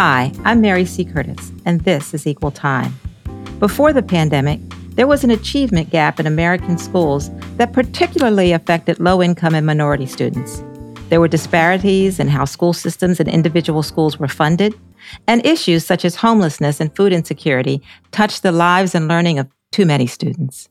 Hi, I'm Mary C. Curtis, and this is Equal Time. Before the pandemic, there was an achievement gap in American schools that particularly affected low income and minority students. There were disparities in how school systems and individual schools were funded, and issues such as homelessness and food insecurity touched the lives and learning of too many students.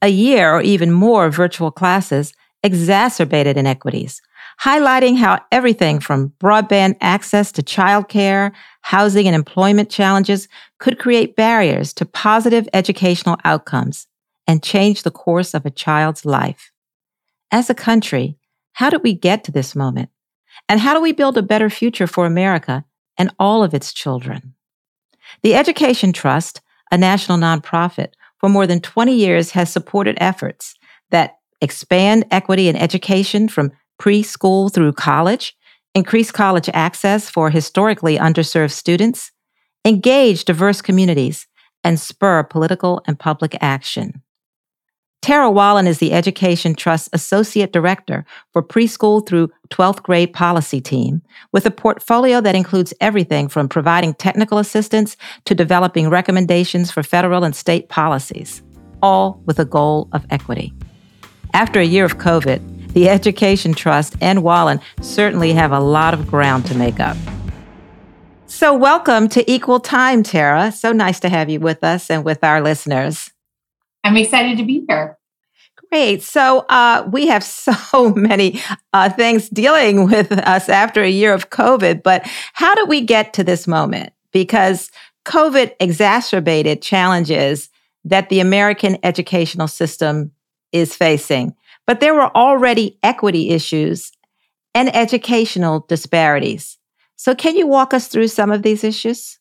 A year or even more of virtual classes exacerbated inequities, highlighting how everything from broadband access to childcare, housing, and employment challenges could create barriers to positive educational outcomes and change the course of a child's life. As a country, how did we get to this moment? And how do we build a better future for America and all of its children? The Education Trust, a national nonprofit, for more than 20 years has supported efforts that expand equity in education from preschool through college, increase college access for historically underserved students, engage diverse communities, and spur political and public action. Tara Wallin is the Education Trust Associate Director for Preschool through 12th Grade Policy Team, with a portfolio that includes everything from providing technical assistance to developing recommendations for federal and state policies, all with a goal of equity. After a year of COVID, the Education Trust and Wallin certainly have a lot of ground to make up. So, welcome to Equal Time, Tara. So nice to have you with us and with our listeners. I'm excited to be here. Great. So uh, we have so many uh, things dealing with us after a year of COVID, but how did we get to this moment? Because COVID exacerbated challenges that the American educational system is facing. But there were already equity issues and educational disparities. So, can you walk us through some of these issues?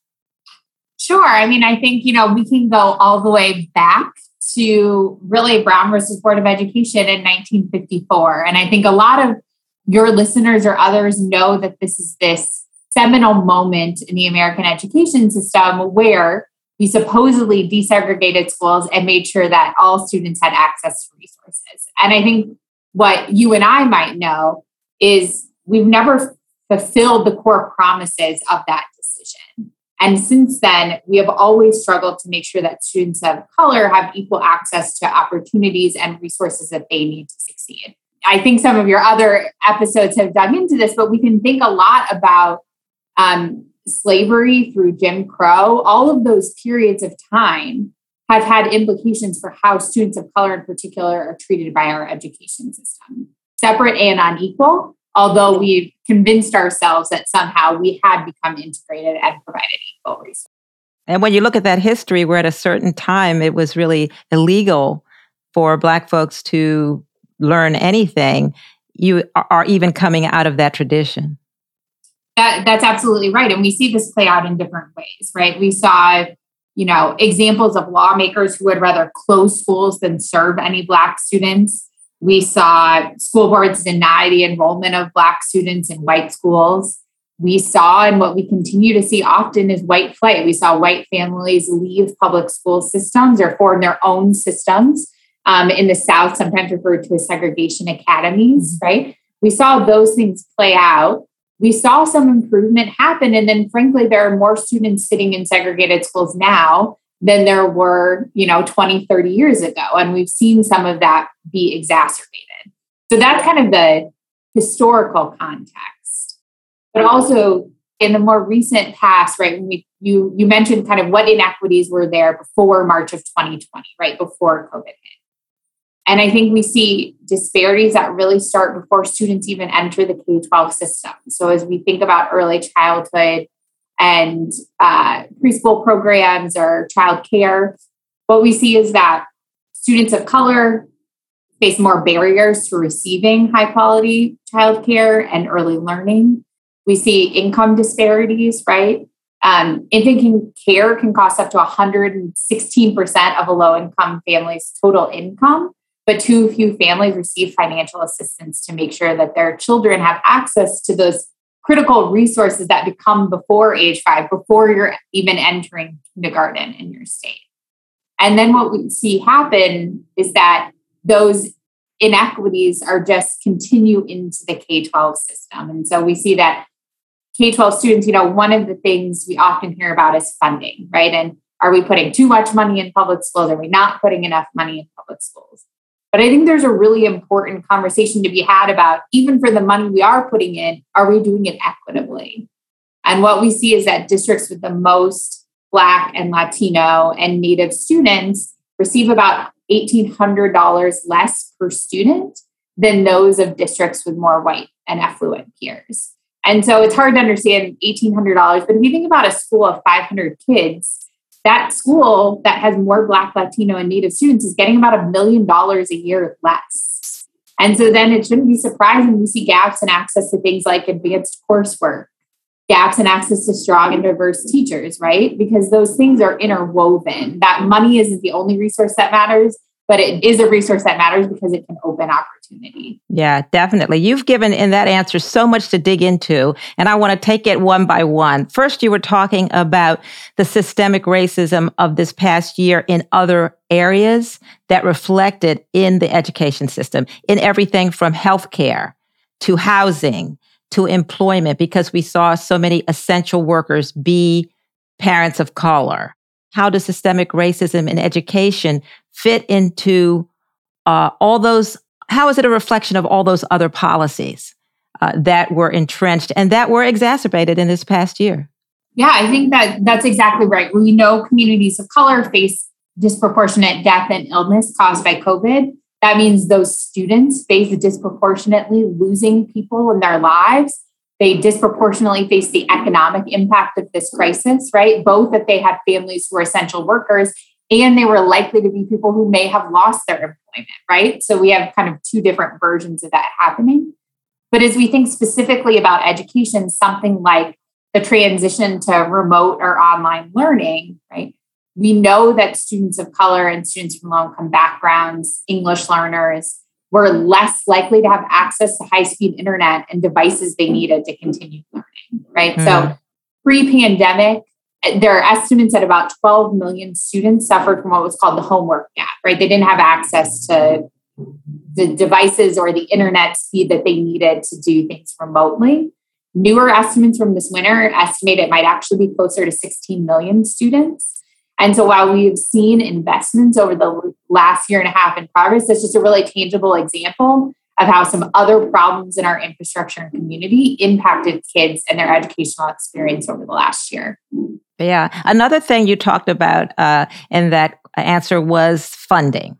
Sure. I mean, I think, you know, we can go all the way back to really Brown versus Board of Education in 1954. And I think a lot of your listeners or others know that this is this seminal moment in the American education system where we supposedly desegregated schools and made sure that all students had access to resources. And I think what you and I might know is we've never fulfilled the core promises of that decision. And since then, we have always struggled to make sure that students of color have equal access to opportunities and resources that they need to succeed. I think some of your other episodes have dug into this, but we can think a lot about um, slavery through Jim Crow. All of those periods of time have had implications for how students of color in particular are treated by our education system. Separate and unequal, although we've convinced ourselves that somehow we had become integrated and provided equal resources. And when you look at that history, where at a certain time it was really illegal for Black folks to learn anything, you are even coming out of that tradition. That, that's absolutely right. And we see this play out in different ways, right? We saw, you know, examples of lawmakers who would rather close schools than serve any Black students. We saw school boards deny the enrollment of Black students in white schools. We saw, and what we continue to see often is white flight. We saw white families leave public school systems or form their own systems. Um, in the South, sometimes referred to as segregation academies, mm-hmm. right? We saw those things play out. We saw some improvement happen. And then, frankly, there are more students sitting in segregated schools now than there were, you know, 20, 30 years ago. And we've seen some of that be exacerbated. So that's kind of the historical context. But also in the more recent past, right, we, you, you mentioned kind of what inequities were there before March of 2020, right, before COVID hit. And I think we see disparities that really start before students even enter the K 12 system. So as we think about early childhood, and uh, preschool programs or child care, what we see is that students of color face more barriers to receiving high quality childcare and early learning. We see income disparities, right? Um, infant care can cost up to 116% of a low income family's total income, but too few families receive financial assistance to make sure that their children have access to those critical resources that become before age five, before you're even entering kindergarten in your state. And then what we see happen is that those inequities are just continue into the K 12 system. And so we see that K 12 students, you know, one of the things we often hear about is funding, right? And are we putting too much money in public schools? Are we not putting enough money in public schools? But I think there's a really important conversation to be had about even for the money we are putting in, are we doing it equitably? And what we see is that districts with the most Black and Latino and Native students receive about $1,800 less per student than those of districts with more white and affluent peers. And so it's hard to understand $1,800. But if you think about a school of 500 kids, that school that has more Black, Latino, and Native students is getting about a million dollars a year less. And so then it shouldn't be surprising we see gaps in access to things like advanced coursework, gaps in access to strong and diverse teachers, right? Because those things are interwoven. That money isn't the only resource that matters, but it is a resource that matters because it can open opportunity. Yeah, definitely. You've given in that answer so much to dig into, and I want to take it one by one. First, you were talking about the systemic racism of this past year in other areas that reflected in the education system, in everything from healthcare to housing to employment, because we saw so many essential workers be parents of color. How does systemic racism in education fit into uh, all those? How is it a reflection of all those other policies uh, that were entrenched and that were exacerbated in this past year? Yeah, I think that that's exactly right. We know communities of color face disproportionate death and illness caused by COVID. That means those students face disproportionately losing people in their lives. They disproportionately face the economic impact of this crisis, right? Both that they had families who are essential workers and they were likely to be people who may have lost their employment, right? So we have kind of two different versions of that happening. But as we think specifically about education, something like the transition to remote or online learning, right? We know that students of color and students from low income backgrounds, English learners, were less likely to have access to high speed internet and devices they needed to continue learning, right? Mm. So pre pandemic, there are estimates that about 12 million students suffered from what was called the homework gap, right? They didn't have access to the devices or the internet speed that they needed to do things remotely. Newer estimates from this winter estimate it might actually be closer to 16 million students. And so while we've seen investments over the last year and a half in progress, that's just a really tangible example of how some other problems in our infrastructure and community impacted kids and their educational experience over the last year. Yeah. Another thing you talked about uh, in that answer was funding.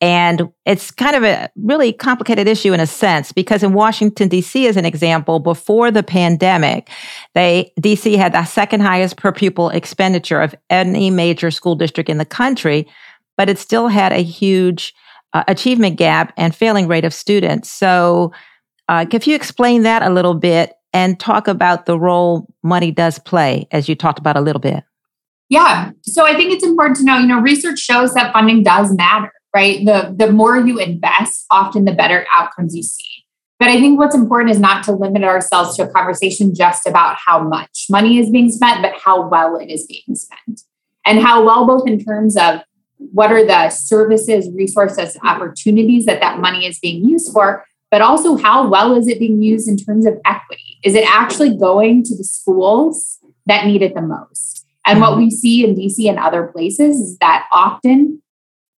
And it's kind of a really complicated issue in a sense because in Washington D.C. as an example, before the pandemic, they D.C. had the second highest per pupil expenditure of any major school district in the country, but it still had a huge uh, achievement gap and failing rate of students. So, uh, if you explain that a little bit and talk about the role money does play, as you talked about a little bit. Yeah. So I think it's important to know, you know, research shows that funding does matter right? The, the more you invest, often the better outcomes you see. But I think what's important is not to limit ourselves to a conversation just about how much money is being spent, but how well it is being spent. And how well, both in terms of what are the services, resources, opportunities that that money is being used for, but also how well is it being used in terms of equity? Is it actually going to the schools that need it the most? And what we see in DC and other places is that often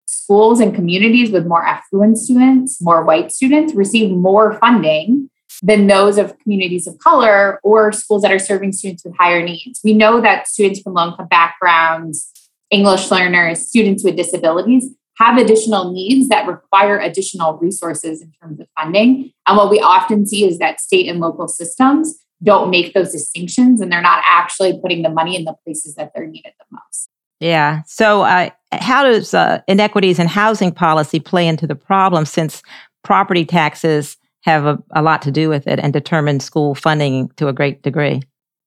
schools and communities with more affluent students, more white students, receive more funding than those of communities of color or schools that are serving students with higher needs. We know that students from low income backgrounds, English learners, students with disabilities have additional needs that require additional resources in terms of funding. And what we often see is that state and local systems don't make those distinctions and they're not actually putting the money in the places that they're needed the most. Yeah. So, uh, how does uh, inequities in housing policy play into the problem since property taxes have a, a, lot to do with it and determine school funding to a great degree?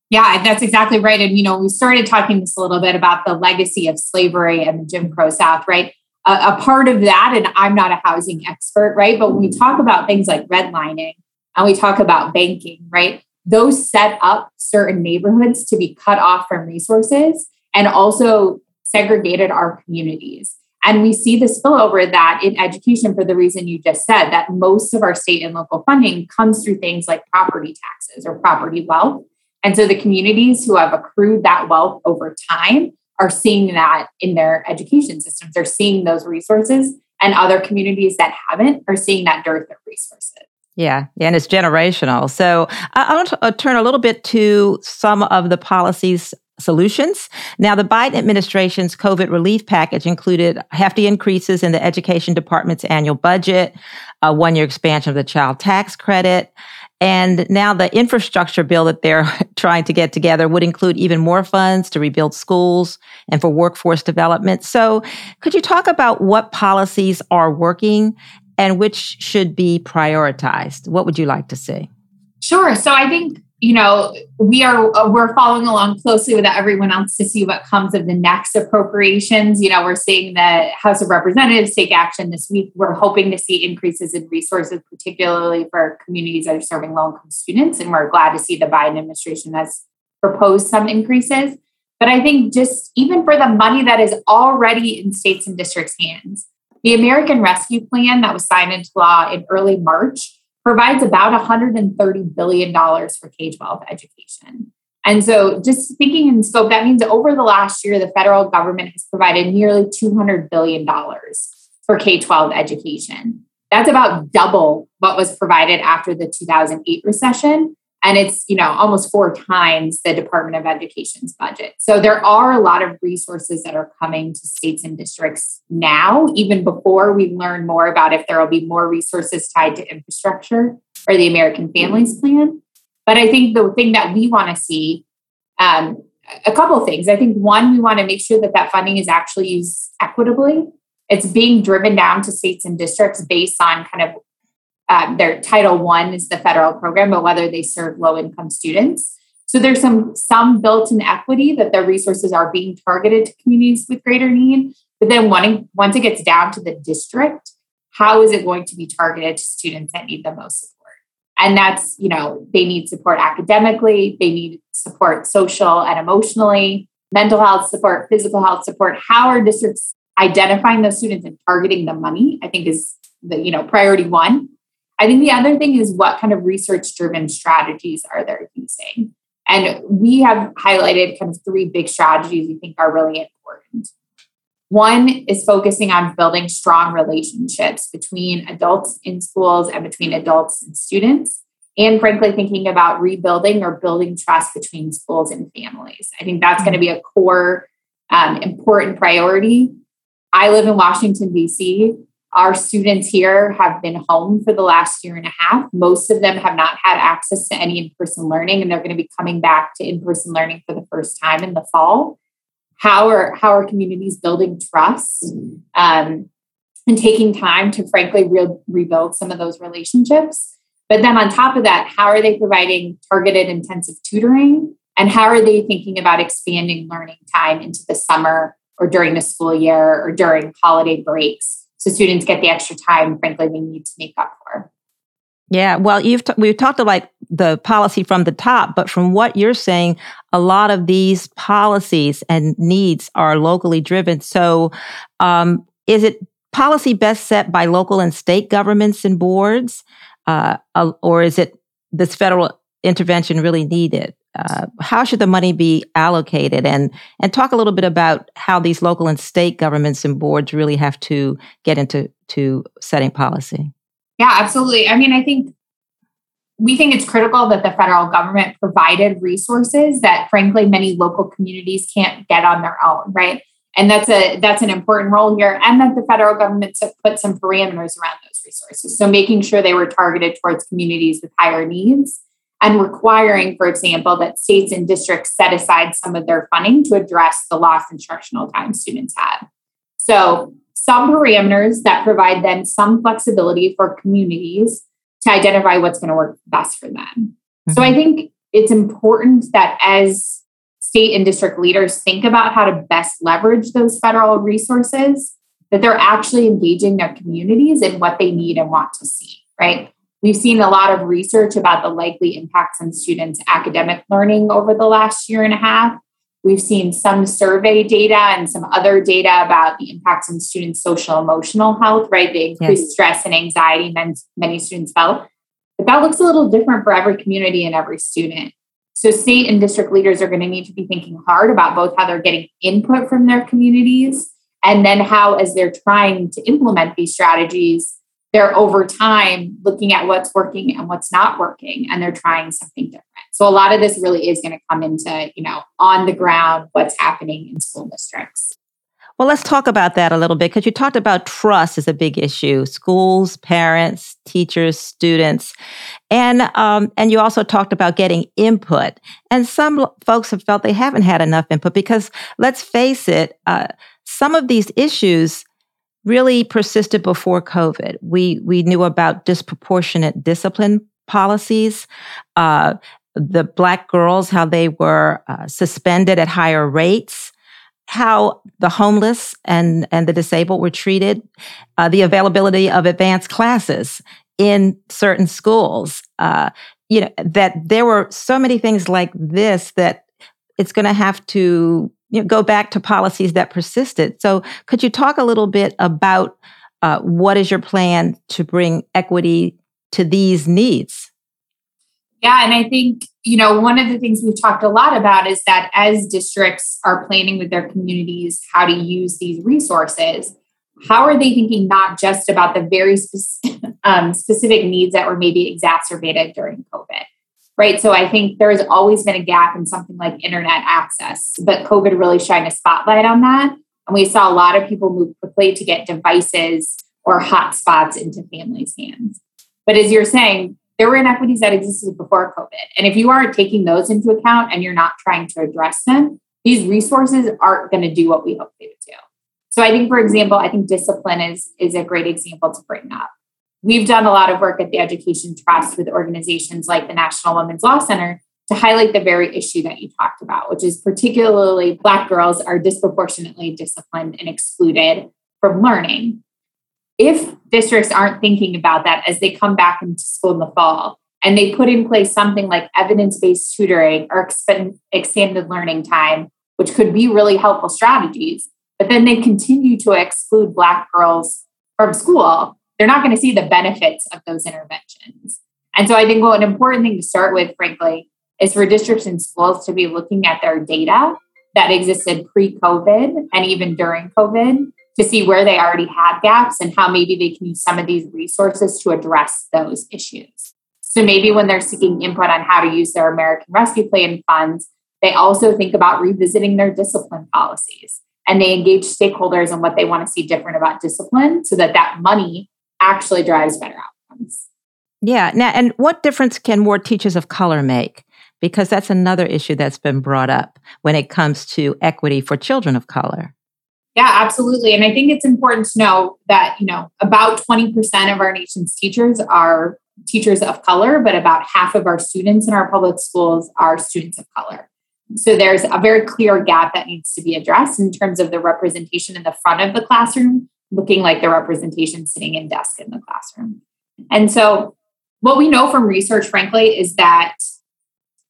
Yeah, that's exactly right. And, you know, we started talking this a little bit about the legacy of slavery and the Jim Crow South, right? A, a part of that, and I'm not a housing expert, right? But when we talk about things like redlining and we talk about banking, right? Those set up certain neighborhoods to be cut off from resources and also segregated our communities. And we see the spillover that in education, for the reason you just said, that most of our state and local funding comes through things like property taxes or property wealth. And so the communities who have accrued that wealth over time are seeing that in their education systems. They're seeing those resources, and other communities that haven't are seeing that dearth of resources. Yeah, and it's generational. So I want to uh, turn a little bit to some of the policies solutions. Now, the Biden administration's COVID relief package included hefty increases in the education department's annual budget, a one year expansion of the child tax credit. And now the infrastructure bill that they're trying to get together would include even more funds to rebuild schools and for workforce development. So, could you talk about what policies are working and which should be prioritized? What would you like to see? Sure. So, I think you know we are uh, we're following along closely with everyone else to see what comes of the next appropriations. You know we're seeing the house of representatives take action this week. We're hoping to see increases in resources particularly for communities that are serving low income students and we're glad to see the biden administration has proposed some increases. But i think just even for the money that is already in states and districts hands the american rescue plan that was signed into law in early march provides about $130 billion for K 12 education. And so, just thinking in scope, that means over the last year, the federal government has provided nearly $200 billion for K 12 education. That's about double what was provided after the 2008 recession and it's you know almost four times the department of education's budget. So there are a lot of resources that are coming to states and districts now even before we learn more about if there will be more resources tied to infrastructure or the american families plan. But i think the thing that we want to see um, a couple of things. I think one we want to make sure that that funding is actually used equitably. It's being driven down to states and districts based on kind of um, their Title One is the federal program, but whether they serve low income students. So there's some some built-in equity that their resources are being targeted to communities with greater need. But then once it gets down to the district, how is it going to be targeted to students that need the most support? And that's, you know, they need support academically, they need support social and emotionally, mental health support, physical health support. How are districts identifying those students and targeting the money? I think is the, you know, priority one. I think the other thing is what kind of research driven strategies are they using? And we have highlighted kind of three big strategies we think are really important. One is focusing on building strong relationships between adults in schools and between adults and students. And frankly, thinking about rebuilding or building trust between schools and families. I think that's going to be a core um, important priority. I live in Washington, D.C. Our students here have been home for the last year and a half. Most of them have not had access to any in person learning, and they're going to be coming back to in person learning for the first time in the fall. How are, how are communities building trust um, and taking time to, frankly, re- rebuild some of those relationships? But then on top of that, how are they providing targeted intensive tutoring? And how are they thinking about expanding learning time into the summer or during the school year or during holiday breaks? So students get the extra time, frankly, they need to make up for. Yeah, well, you've t- we've talked about the policy from the top, but from what you're saying, a lot of these policies and needs are locally driven. So, um, is it policy best set by local and state governments and boards, uh, or is it this federal intervention really needed? Uh, how should the money be allocated? And and talk a little bit about how these local and state governments and boards really have to get into to setting policy. Yeah absolutely. I mean i think we think it's critical that the federal government provided resources that frankly many local communities can't get on their own right? And that's a that's an important role here and that the federal government put some parameters around those resources. So making sure they were targeted towards communities with higher needs and requiring, for example, that states and districts set aside some of their funding to address the lost instructional time students have. So, some parameters that provide them some flexibility for communities to identify what's going to work best for them. Mm-hmm. So, I think it's important that as state and district leaders think about how to best leverage those federal resources, that they're actually engaging their communities in what they need and want to see, right? We've seen a lot of research about the likely impacts on students' academic learning over the last year and a half. We've seen some survey data and some other data about the impacts on students' social emotional health, right? The increased yes. stress and anxiety many students felt. But that looks a little different for every community and every student. So, state and district leaders are going to need to be thinking hard about both how they're getting input from their communities and then how, as they're trying to implement these strategies, they're over time looking at what's working and what's not working, and they're trying something different. So, a lot of this really is going to come into, you know, on the ground, what's happening in school districts. Well, let's talk about that a little bit because you talked about trust is a big issue. Schools, parents, teachers, students, and um, and you also talked about getting input. And some folks have felt they haven't had enough input because let's face it, uh, some of these issues really persisted before COVID. We we knew about disproportionate discipline policies. Uh, the black girls, how they were uh, suspended at higher rates how the homeless and, and the disabled were treated, uh, the availability of advanced classes in certain schools. Uh, you know, that there were so many things like this that it's going to have to you know, go back to policies that persisted. So, could you talk a little bit about uh, what is your plan to bring equity to these needs? Yeah, and I think, you know, one of the things we've talked a lot about is that as districts are planning with their communities how to use these resources, how are they thinking not just about the very um, specific needs that were maybe exacerbated during COVID? Right. So I think there has always been a gap in something like internet access, but COVID really shined a spotlight on that. And we saw a lot of people move quickly to get devices or hotspots into families' hands. But as you're saying, there were inequities that existed before COVID. And if you aren't taking those into account and you're not trying to address them, these resources aren't going to do what we hope they would do. So I think, for example, I think discipline is, is a great example to bring up. We've done a lot of work at the Education Trust with organizations like the National Women's Law Center to highlight the very issue that you talked about, which is particularly Black girls are disproportionately disciplined and excluded from learning. If districts aren't thinking about that as they come back into school in the fall and they put in place something like evidence-based tutoring or extended learning time which could be really helpful strategies but then they continue to exclude black girls from school they're not going to see the benefits of those interventions and so i think what an important thing to start with frankly is for districts and schools to be looking at their data that existed pre-covid and even during covid to see where they already had gaps and how maybe they can use some of these resources to address those issues. So maybe when they're seeking input on how to use their American Rescue Plan funds, they also think about revisiting their discipline policies and they engage stakeholders on what they want to see different about discipline so that that money actually drives better outcomes. Yeah. Now, and what difference can more teachers of color make? Because that's another issue that's been brought up when it comes to equity for children of color. Yeah, absolutely. And I think it's important to know that, you know, about 20% of our nation's teachers are teachers of color, but about half of our students in our public schools are students of color. So there's a very clear gap that needs to be addressed in terms of the representation in the front of the classroom, looking like the representation sitting in desk in the classroom. And so what we know from research, frankly, is that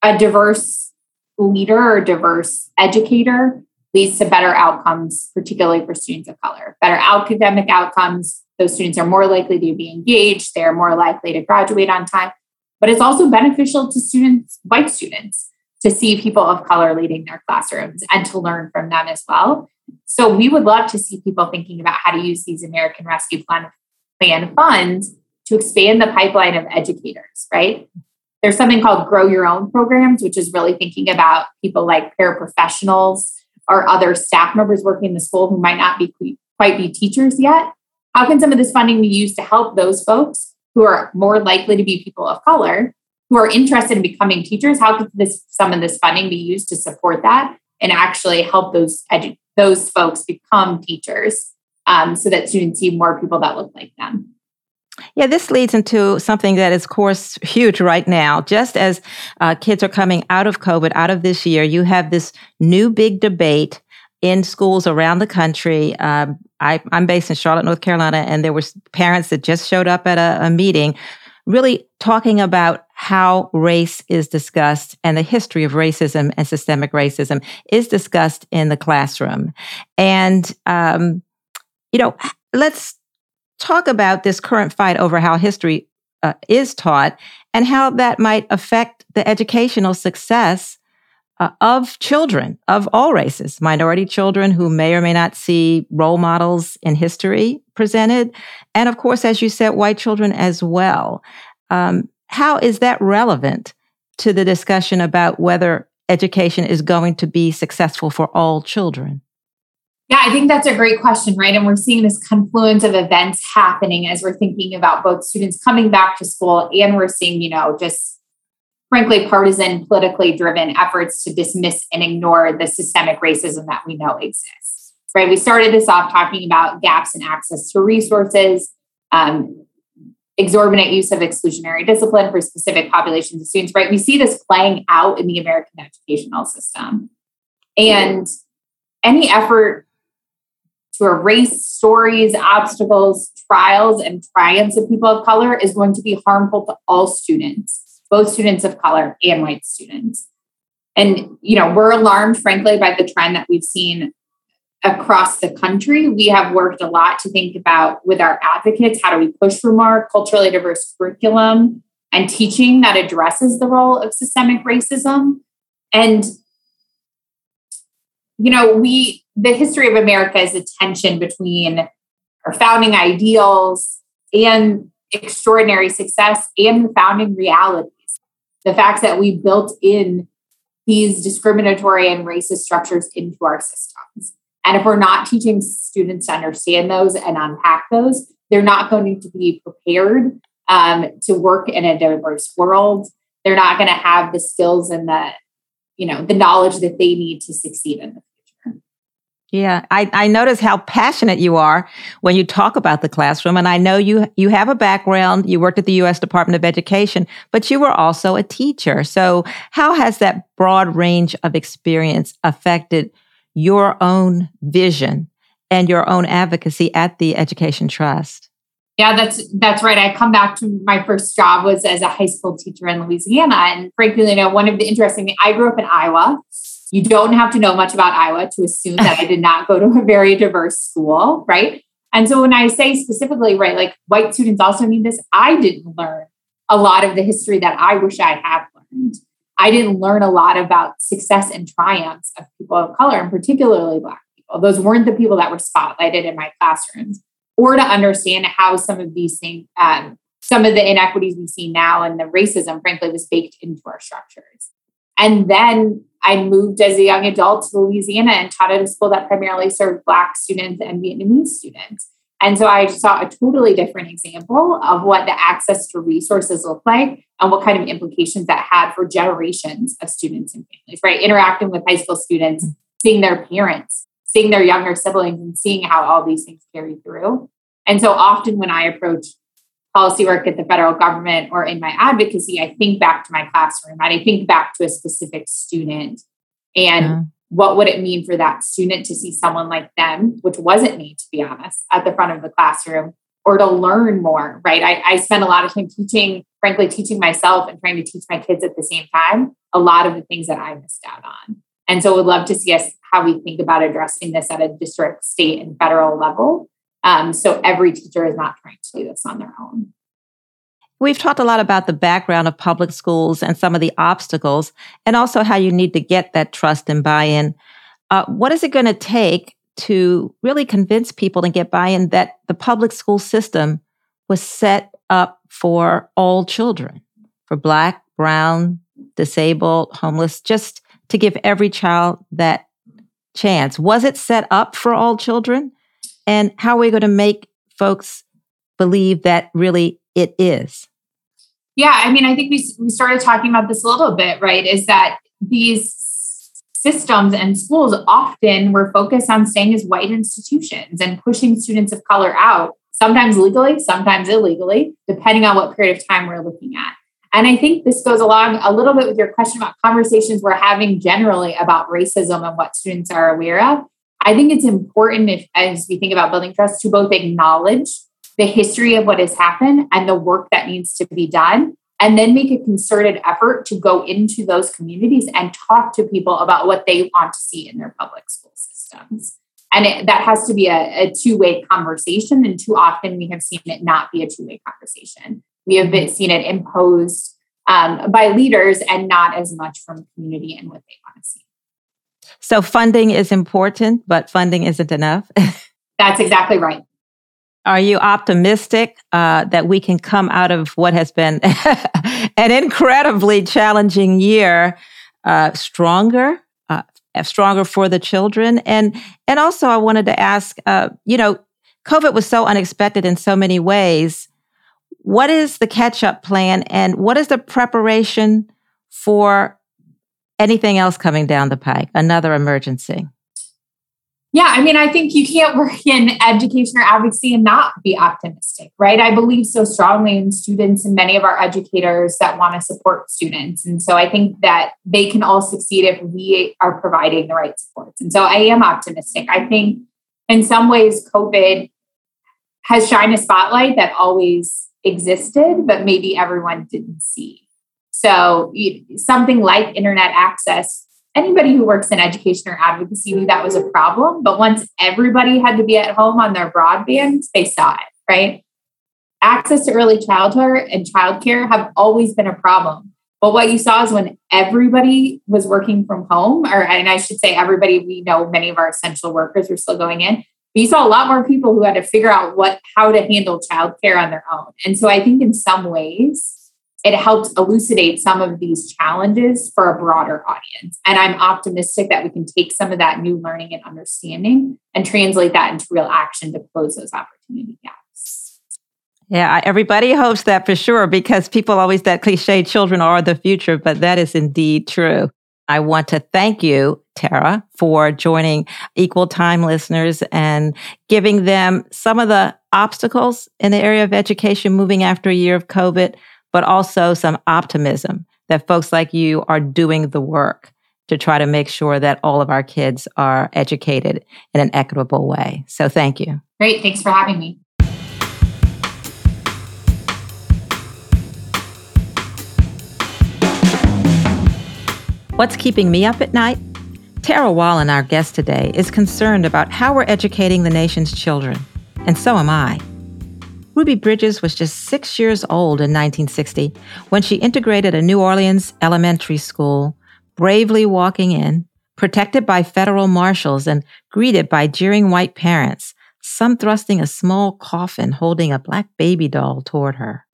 a diverse leader or diverse educator leads to better outcomes, particularly for students of color. Better academic outcomes, those students are more likely to be engaged, they're more likely to graduate on time. But it's also beneficial to students, white students, to see people of color leading their classrooms and to learn from them as well. So we would love to see people thinking about how to use these American Rescue Plan, Plan funds to expand the pipeline of educators, right? There's something called Grow Your Own programs, which is really thinking about people like paraprofessionals or other staff members working in the school who might not be quite be teachers yet? How can some of this funding be used to help those folks who are more likely to be people of color who are interested in becoming teachers? How could this some of this funding be used to support that and actually help those edu- those folks become teachers um, so that students see more people that look like them? Yeah, this leads into something that is, of course, huge right now. Just as uh, kids are coming out of COVID, out of this year, you have this new big debate in schools around the country. Um, I, am based in Charlotte, North Carolina, and there were parents that just showed up at a, a meeting really talking about how race is discussed and the history of racism and systemic racism is discussed in the classroom. And, um, you know, let's talk about this current fight over how history uh, is taught and how that might affect the educational success uh, of children of all races, minority children who may or may not see role models in history presented, and of course, as you said, white children as well. Um, how is that relevant to the discussion about whether education is going to be successful for all children? Yeah, I think that's a great question, right? And we're seeing this confluence of events happening as we're thinking about both students coming back to school and we're seeing, you know, just frankly partisan, politically driven efforts to dismiss and ignore the systemic racism that we know exists. Right? We started this off talking about gaps in access to resources, um, exorbitant use of exclusionary discipline for specific populations of students. Right? We see this playing out in the American educational system, and any effort to erase stories, obstacles, trials, and triumphs of people of color is going to be harmful to all students both students of color and white students. And, you know, we're alarmed, frankly, by the trend that we've seen across the country. We have worked a lot to think about with our advocates how do we push for more culturally diverse curriculum and teaching that addresses the role of systemic racism. And, you know, we, the history of America is a tension between our founding ideals and extraordinary success and the founding realities the fact that we built in these discriminatory and racist structures into our systems. And if we're not teaching students to understand those and unpack those, they're not going to be prepared um, to work in a diverse world. They're not going to have the skills and the, you know, the knowledge that they need to succeed in the future. yeah, I, I notice how passionate you are when you talk about the classroom. And I know you you have a background, you worked at the US Department of Education, but you were also a teacher. So how has that broad range of experience affected your own vision and your own advocacy at the Education Trust? Yeah, that's that's right. I come back to my first job was as a high school teacher in Louisiana. And frankly, you know, one of the interesting things, I grew up in Iowa. You don't have to know much about Iowa to assume that I did not go to a very diverse school, right? And so when I say specifically, right, like white students also need this, I didn't learn a lot of the history that I wish I had learned. I didn't learn a lot about success and triumphs of people of color, and particularly Black people. Those weren't the people that were spotlighted in my classrooms, or to understand how some of these things, um, some of the inequities we see now and the racism, frankly, was baked into our structures. And then I moved as a young adult to Louisiana and taught at a school that primarily served Black students and Vietnamese students. And so I saw a totally different example of what the access to resources look like and what kind of implications that had for generations of students and families, right? Interacting with high school students, seeing their parents, seeing their younger siblings, and seeing how all these things carry through. And so often when I approach policy work at the federal government or in my advocacy, I think back to my classroom and I think back to a specific student and yeah. What would it mean for that student to see someone like them, which wasn't me, to be honest, at the front of the classroom or to learn more, right? I, I spent a lot of time teaching, frankly, teaching myself and trying to teach my kids at the same time a lot of the things that I missed out on. And so would love to see us how we think about addressing this at a district, state, and federal level um, so every teacher is not trying to do this on their own. We've talked a lot about the background of public schools and some of the obstacles, and also how you need to get that trust and buy in. Uh, what is it going to take to really convince people and get buy in that the public school system was set up for all children, for Black, Brown, disabled, homeless, just to give every child that chance? Was it set up for all children? And how are we going to make folks believe that really it is? Yeah, I mean, I think we, we started talking about this a little bit, right? Is that these systems and schools often were focused on staying as white institutions and pushing students of color out, sometimes legally, sometimes illegally, depending on what period of time we're looking at. And I think this goes along a little bit with your question about conversations we're having generally about racism and what students are aware of. I think it's important if, as we think about building trust to both acknowledge the history of what has happened and the work that needs to be done, and then make a concerted effort to go into those communities and talk to people about what they want to see in their public school systems. And it, that has to be a, a two way conversation. And too often we have seen it not be a two way conversation. We have been, seen it imposed um, by leaders and not as much from community and what they want to see. So funding is important, but funding isn't enough. That's exactly right. Are you optimistic uh, that we can come out of what has been an incredibly challenging year uh, stronger, uh, stronger for the children? And and also, I wanted to ask, uh, you know, COVID was so unexpected in so many ways. What is the catch up plan, and what is the preparation for anything else coming down the pike? Another emergency? Yeah, I mean, I think you can't work in education or advocacy and not be optimistic, right? I believe so strongly in students and many of our educators that want to support students. And so I think that they can all succeed if we are providing the right supports. And so I am optimistic. I think in some ways, COVID has shined a spotlight that always existed, but maybe everyone didn't see. So something like internet access anybody who works in education or advocacy knew that was a problem. But once everybody had to be at home on their broadband, they saw it, right? Access to early childhood and childcare have always been a problem. But what you saw is when everybody was working from home, or and I should say everybody, we know many of our essential workers were still going in. You saw a lot more people who had to figure out what how to handle childcare on their own. And so I think in some ways, it helped elucidate some of these challenges for a broader audience. And I'm optimistic that we can take some of that new learning and understanding and translate that into real action to close those opportunity gaps. Yeah, everybody hopes that for sure because people always that cliche children are the future, but that is indeed true. I want to thank you, Tara, for joining Equal Time listeners and giving them some of the obstacles in the area of education moving after a year of COVID but also some optimism that folks like you are doing the work to try to make sure that all of our kids are educated in an equitable way. So thank you. Great. Thanks for having me. What's keeping me up at night? Tara Wallin, our guest today, is concerned about how we're educating the nation's children. And so am I. Ruby Bridges was just six years old in 1960 when she integrated a New Orleans elementary school, bravely walking in, protected by federal marshals and greeted by jeering white parents, some thrusting a small coffin holding a black baby doll toward her.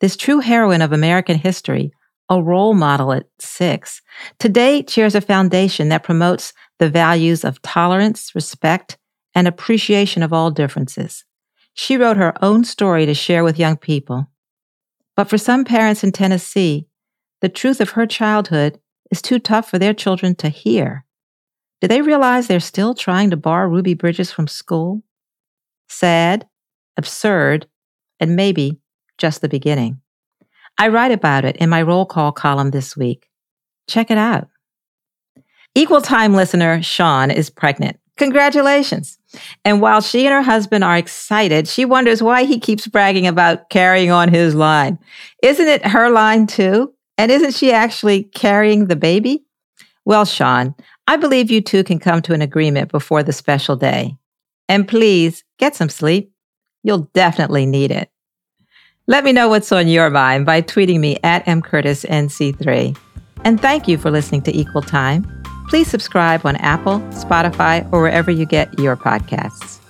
This true heroine of American history, a role model at six, today chairs a foundation that promotes the values of tolerance, respect, and appreciation of all differences. She wrote her own story to share with young people. But for some parents in Tennessee, the truth of her childhood is too tough for their children to hear. Do they realize they're still trying to bar Ruby Bridges from school? Sad, absurd, and maybe just the beginning. I write about it in my roll call column this week. Check it out. Equal time listener Sean is pregnant. Congratulations. And while she and her husband are excited, she wonders why he keeps bragging about carrying on his line. Isn't it her line too? And isn't she actually carrying the baby? Well, Sean, I believe you two can come to an agreement before the special day. And please get some sleep. You'll definitely need it. Let me know what's on your mind by tweeting me at mcurtisnc3. And thank you for listening to Equal Time. Please subscribe on Apple, Spotify, or wherever you get your podcasts.